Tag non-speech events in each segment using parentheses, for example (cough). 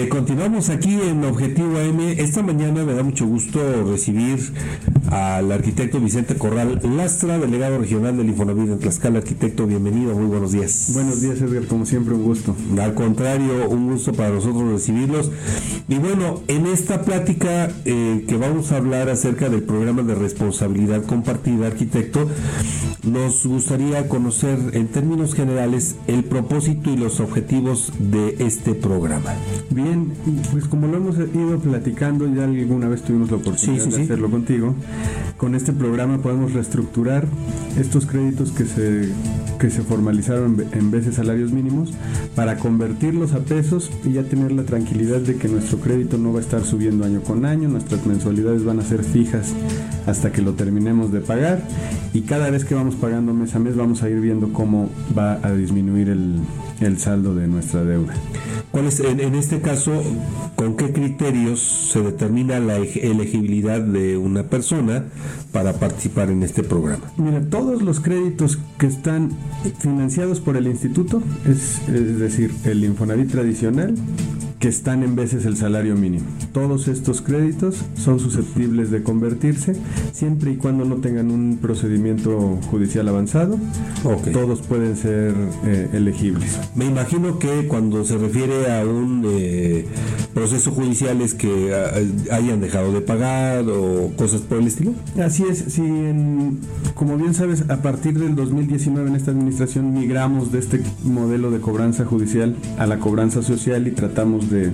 Eh, continuamos aquí en Objetivo AM. Esta mañana me da mucho gusto recibir al arquitecto Vicente Corral Lastra, delegado regional del Infonavit en Tlaxcala. Arquitecto, bienvenido, muy buenos días. Buenos días, Edgar, como siempre, un gusto. Al contrario, un gusto para nosotros recibirlos. Y bueno, en esta plática eh, que vamos a hablar acerca del programa de responsabilidad compartida, arquitecto, nos gustaría conocer en términos generales el propósito y los objetivos de este programa. Bien, pues como lo hemos ido platicando, ya alguna vez tuvimos la oportunidad de hacerlo contigo, con este programa podemos reestructurar estos créditos que se, que se formalizaron en veces salarios mínimos para convertirlos a pesos y ya tener la tranquilidad de que nuestro crédito no va a estar subiendo año con año, nuestras mensualidades van a ser fijas hasta que lo terminemos de pagar y cada vez que vamos pagando mes a mes vamos a ir viendo cómo va a disminuir el, el saldo de nuestra deuda. ¿Cuál es, en, en, este caso, con qué criterios se determina la elegibilidad de una persona para participar en este programa? Mira, todos los créditos que están financiados por el instituto, es, decir, el Infonavit tradicional, que están en veces el salario mínimo. Todos estos créditos son susceptibles de convertirse siempre y cuando no tengan un procedimiento judicial avanzado. Okay. Todos pueden ser eh, elegibles. Me imagino que cuando se refiere a un eh, proceso judicial es que uh, hayan dejado de pagar o cosas por el estilo. Así es, si en, como bien sabes, a partir del 2019 en esta administración migramos de este modelo de cobranza judicial a la cobranza social y tratamos de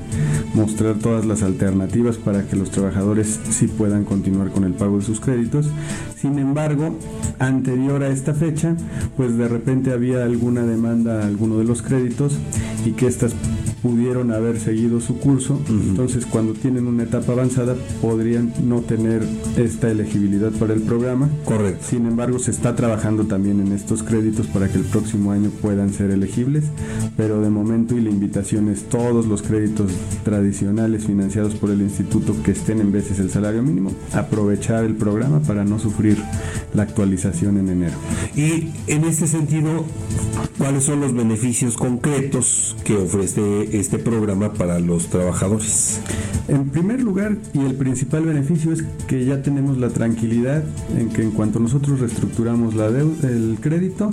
mostrar todas las alternativas para que los trabajadores sí puedan continuar con el pago de sus créditos. Sin embargo, anterior a esta fecha, pues de repente había alguna demanda a alguno de los créditos y que estas pudieron haber seguido su curso, uh -huh. entonces cuando tienen una etapa avanzada podrían no tener esta elegibilidad para el programa. Correcto. Sin embargo, se está trabajando también en estos créditos para que el próximo año puedan ser elegibles, pero de momento y la invitación es todos los créditos tradicionales financiados por el instituto que estén en veces el salario mínimo, aprovechar el programa para no sufrir la actualización en enero. Y en este sentido, ¿cuáles son los beneficios concretos que ofrece este programa para los trabajadores? En primer lugar, y el principal beneficio es que ya tenemos la tranquilidad en que en cuanto nosotros reestructuramos la deuda, el crédito,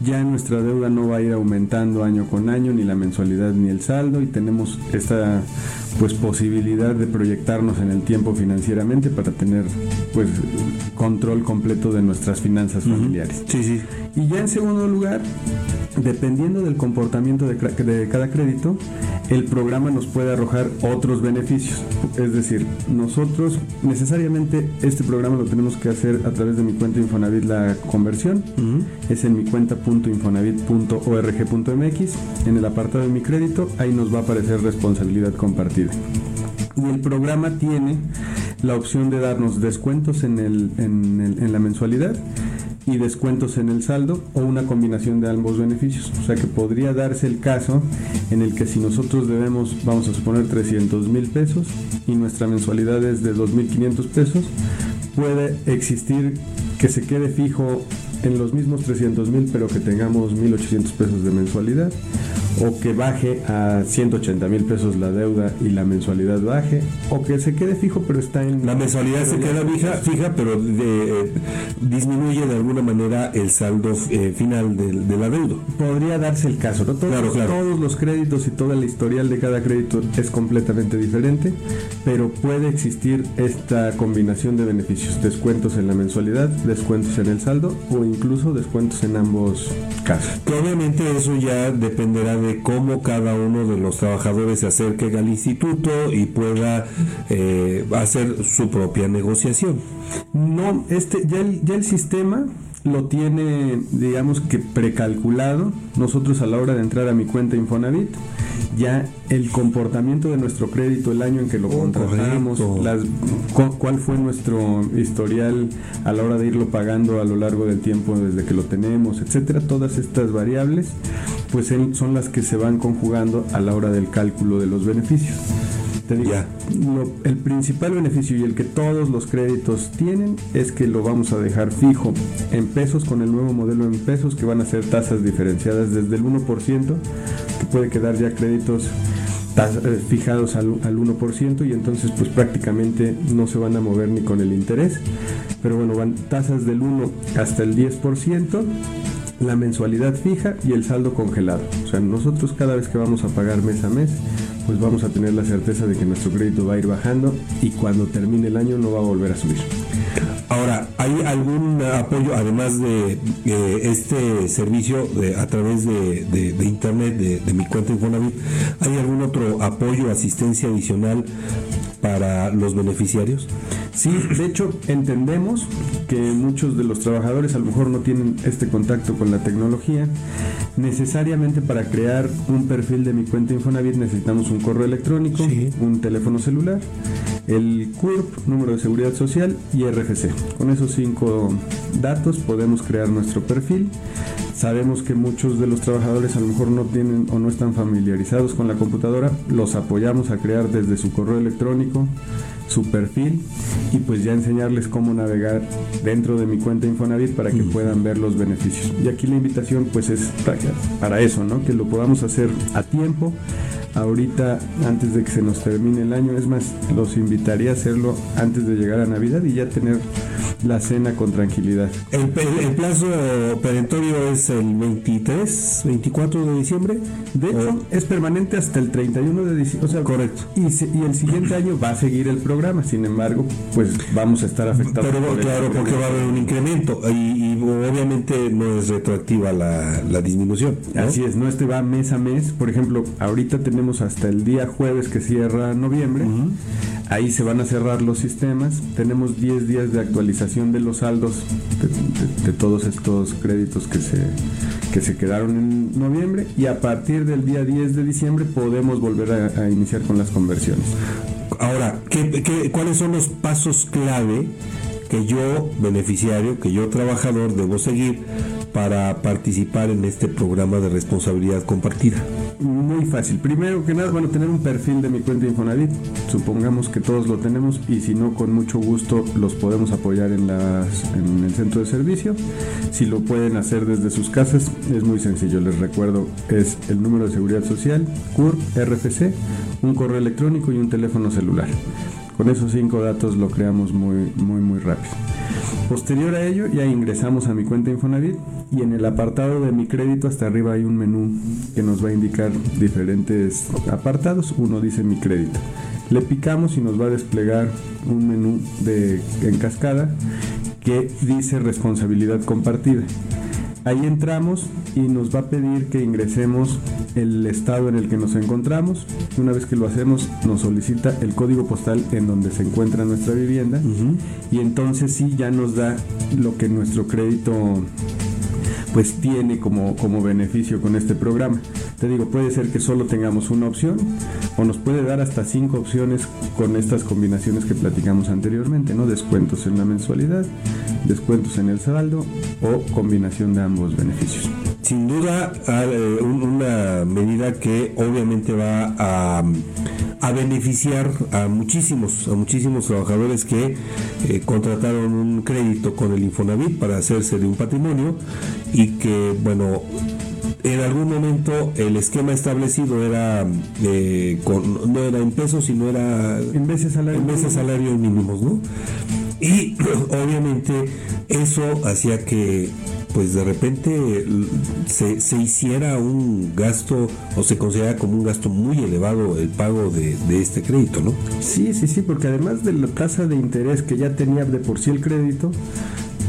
ya nuestra deuda no va a ir aumentando año con año, ni la mensualidad ni el saldo, y tenemos esta pues posibilidad de proyectarnos en el tiempo financieramente para tener pues control completo de nuestras finanzas familiares. Uh -huh. Sí, sí. Y ya en segundo lugar, dependiendo del comportamiento de, de, cada crédito, el programa nos puede arrojar otros beneficios. Es decir, nosotros necesariamente este programa lo tenemos que hacer a través de mi cuenta Infonavit la conversión. Uh -huh. Es en mi cuenta.infonavit.org.mx. En el apartado de mi crédito, ahí nos va a aparecer responsabilidad compartida. Y el programa tiene la opción de darnos descuentos en, el, en, el, en la mensualidad y descuentos en el saldo o una combinación de ambos beneficios. O sea que podría darse el caso en el que si nosotros debemos, vamos a suponer 300 mil pesos y nuestra mensualidad es de 2.500 pesos, puede existir que se quede fijo en los mismos 300 mil pero que tengamos 1.800 pesos de mensualidad o que baje a 180 mil pesos la deuda y la mensualidad baje, o que se quede fijo pero está en... La mensualidad se queda fija, fija pero de, eh, disminuye de alguna manera el saldo eh, final de, de, la deuda. Podría darse el caso, ¿no? Todos, claro, claro. todos los créditos y toda la historial de cada crédito es completamente diferente, pero puede existir esta combinación de beneficios, descuentos en la mensualidad, descuentos en el saldo o incluso descuentos en ambos casos. Que obviamente eso ya dependerá de cómo cada uno de los trabajadores se acerque al instituto y pueda eh, hacer su propia negociación. No, este ya el, ya el sistema lo tiene, digamos que precalculado. Nosotros a la hora de entrar a mi cuenta Infonavit, ya el comportamiento de nuestro crédito, el año en que lo oh, contratamos, las, cu cuál fue nuestro historial a la hora de irlo pagando a lo largo del tiempo desde que lo tenemos, etcétera. Todas estas variables, pues son las que se van conjugando a la hora del cálculo de los beneficios. Te digo, lo, el principal beneficio y el que todos los créditos tienen es que lo vamos a dejar fijo en pesos con el nuevo modelo en pesos que van a ser tasas diferenciadas desde el 1% que puede quedar ya créditos eh, fijados al, al 1% y entonces pues prácticamente no se van a mover ni con el interés. Pero bueno, van tasas del 1 hasta el 10% la mensualidad fija y el saldo congelado. O sea, nosotros cada vez que vamos a pagar mes a mes, pues vamos a tener la certeza de que nuestro crédito va a ir bajando y cuando termine el año no va a volver a subir. Ahora, ¿hay algún apoyo, además de este servicio a través de, Internet, de, mi cuenta Infonavit, ¿hay algún otro apoyo, asistencia adicional para los beneficiarios? Sí, de hecho entendemos que muchos de los trabajadores a lo mejor no tienen este contacto con la tecnología. Necesariamente para crear un perfil de mi cuenta Infonavit necesitamos un correo electrónico, un teléfono celular, el CURP, número de seguridad social y RFC. Con esos cinco datos podemos crear nuestro perfil. Sabemos que muchos de los trabajadores a lo mejor no tienen o no están familiarizados con la computadora. Los apoyamos a crear desde su correo electrónico su perfil y pues ya enseñarles cómo navegar dentro de mi cuenta Infonavit para que puedan ver los beneficios. Y aquí la invitación pues es para eso, ¿no? Que lo podamos hacer a tiempo, ahorita antes de que se nos termine el año. Es más, los invitaría a hacerlo antes de llegar a Navidad y ya tener la cena con tranquilidad. El, plazo perentorio es el 23, 24 de diciembre. De hecho, es permanente hasta el 31 de diciembre. O sea, correcto. Y, y, el siguiente año va a seguir el programa. Sin embargo, pues vamos a estar afectados. Pero claro, porque va a haber un incremento y, obviamente no es retroactiva la, la disminución. Así es, no este va mes a mes. Por ejemplo, ahorita tenemos hasta el día jueves que cierra noviembre. Ahí se van a cerrar los sistemas. Tenemos 10 días de actualización de los saldos de, todos estos créditos que se, que se quedaron en noviembre. Y a partir del día 10 de diciembre podemos volver a, iniciar con las conversiones. Ahora, ¿qué, cuáles son los pasos clave que yo, beneficiario, que yo, trabajador, debo seguir para participar en este programa de responsabilidad compartida? Muy fácil. Primero que nada, bueno, tener un perfil de mi cuenta Infonavit. Supongamos que todos lo tenemos y si no, con mucho gusto los podemos apoyar en, en el centro de servicio. Si lo pueden hacer desde sus casas, es muy sencillo. Les recuerdo, es el número de seguridad social, CUR, RFC, un correo electrónico y un teléfono celular. Con esos cinco datos lo creamos muy, muy, muy rápido. Posterior a ello, ya ingresamos a mi cuenta Infonavit y en el apartado de mi crédito hasta arriba hay un menú que nos va a indicar diferentes apartados. Uno dice mi crédito. Le picamos y nos va a desplegar un menú de, en cascada que dice responsabilidad compartida. Ahí entramos y nos va a pedir que ingresemos el estado en el que nos encontramos. Una vez que lo hacemos, nos solicita el código postal en donde se encuentra nuestra vivienda. Y entonces sí ya nos da lo que nuestro crédito pues tiene como, como beneficio con este programa. Te digo, puede ser que solo tengamos una opción o nos puede dar hasta cinco opciones con estas combinaciones que platicamos anteriormente, ¿no? Descuentos en la mensualidad, descuentos en el saldo o combinación de ambos beneficios. Sin duda, eh, una medida que obviamente va a, a, beneficiar a muchísimos, a muchísimos trabajadores que eh, contrataron un crédito con el Infonavit para hacerse de un patrimonio y que, bueno, en algún momento el esquema establecido era eh, no era en pesos sino era en veces salarios en salarios mínimos no y (clears throat) obviamente eso hacía que pues de repente se, se, hiciera un gasto o se considerara como un gasto muy elevado el pago de, de, este crédito, ¿no? Sí, sí, sí, porque además de la tasa de interés que ya tenía de por sí el crédito,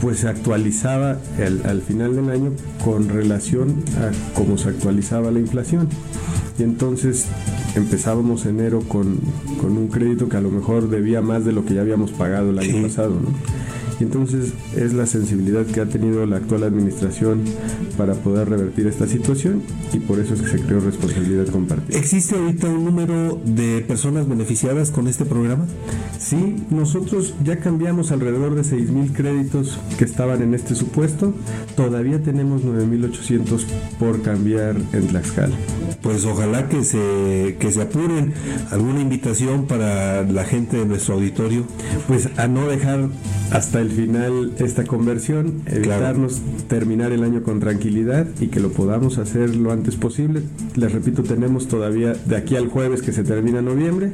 pues se actualizaba al final del año con relación a cómo se actualizaba la inflación. Y entonces empezábamos enero con, con un crédito que a lo mejor debía más de lo que ya habíamos pagado el año pasado. ¿no? Y entonces es la sensibilidad que ha tenido la actual administración para poder revertir esta situación y por eso es que se creó responsabilidad compartida. ¿Existe ahorita un número de personas beneficiadas con este programa? Sí, nosotros ya cambiamos alrededor de 6.000 créditos que estaban en este supuesto. Todavía tenemos 9.800 por cambiar en Tlaxcala. Pues ojalá que se, que se apuren. ¿Alguna invitación para la gente de nuestro auditorio? Pues a no dejar hasta el final esta conversión, evitarnos terminar el año con tranquilidad y que lo podamos hacer lo antes posible. Les repito, tenemos todavía de aquí al jueves que se termina noviembre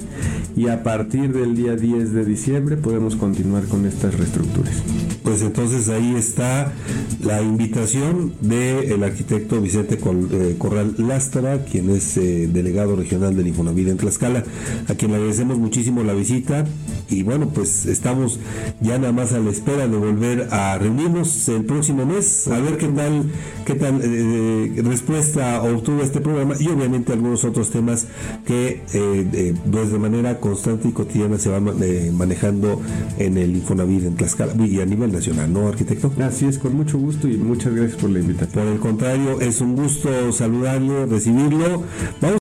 y a partir del día 10 de diciembre podemos continuar con estas reestructuras. Pues entonces ahí está la invitación del arquitecto Vicente eh, Corral Lastra, quien es eh, delegado regional del Infonavit en Tlaxcala, a quien le agradecemos muchísimo la visita y bueno, pues estamos ya nada más a la espera de volver a reunirnos el próximo mes, a ver qué tal, qué tal eh, respuesta obtuvo este programa y obviamente algunos otros temas que pues de manera constante y cotidiana se van manejando en el Infonavit en Tlaxcala y a nivel nacional, ¿no, arquitecto? Así es, con mucho gusto y muchas gracias por la invitación. Por el contrario, es un gusto saludarlo, recibirlo. Vamos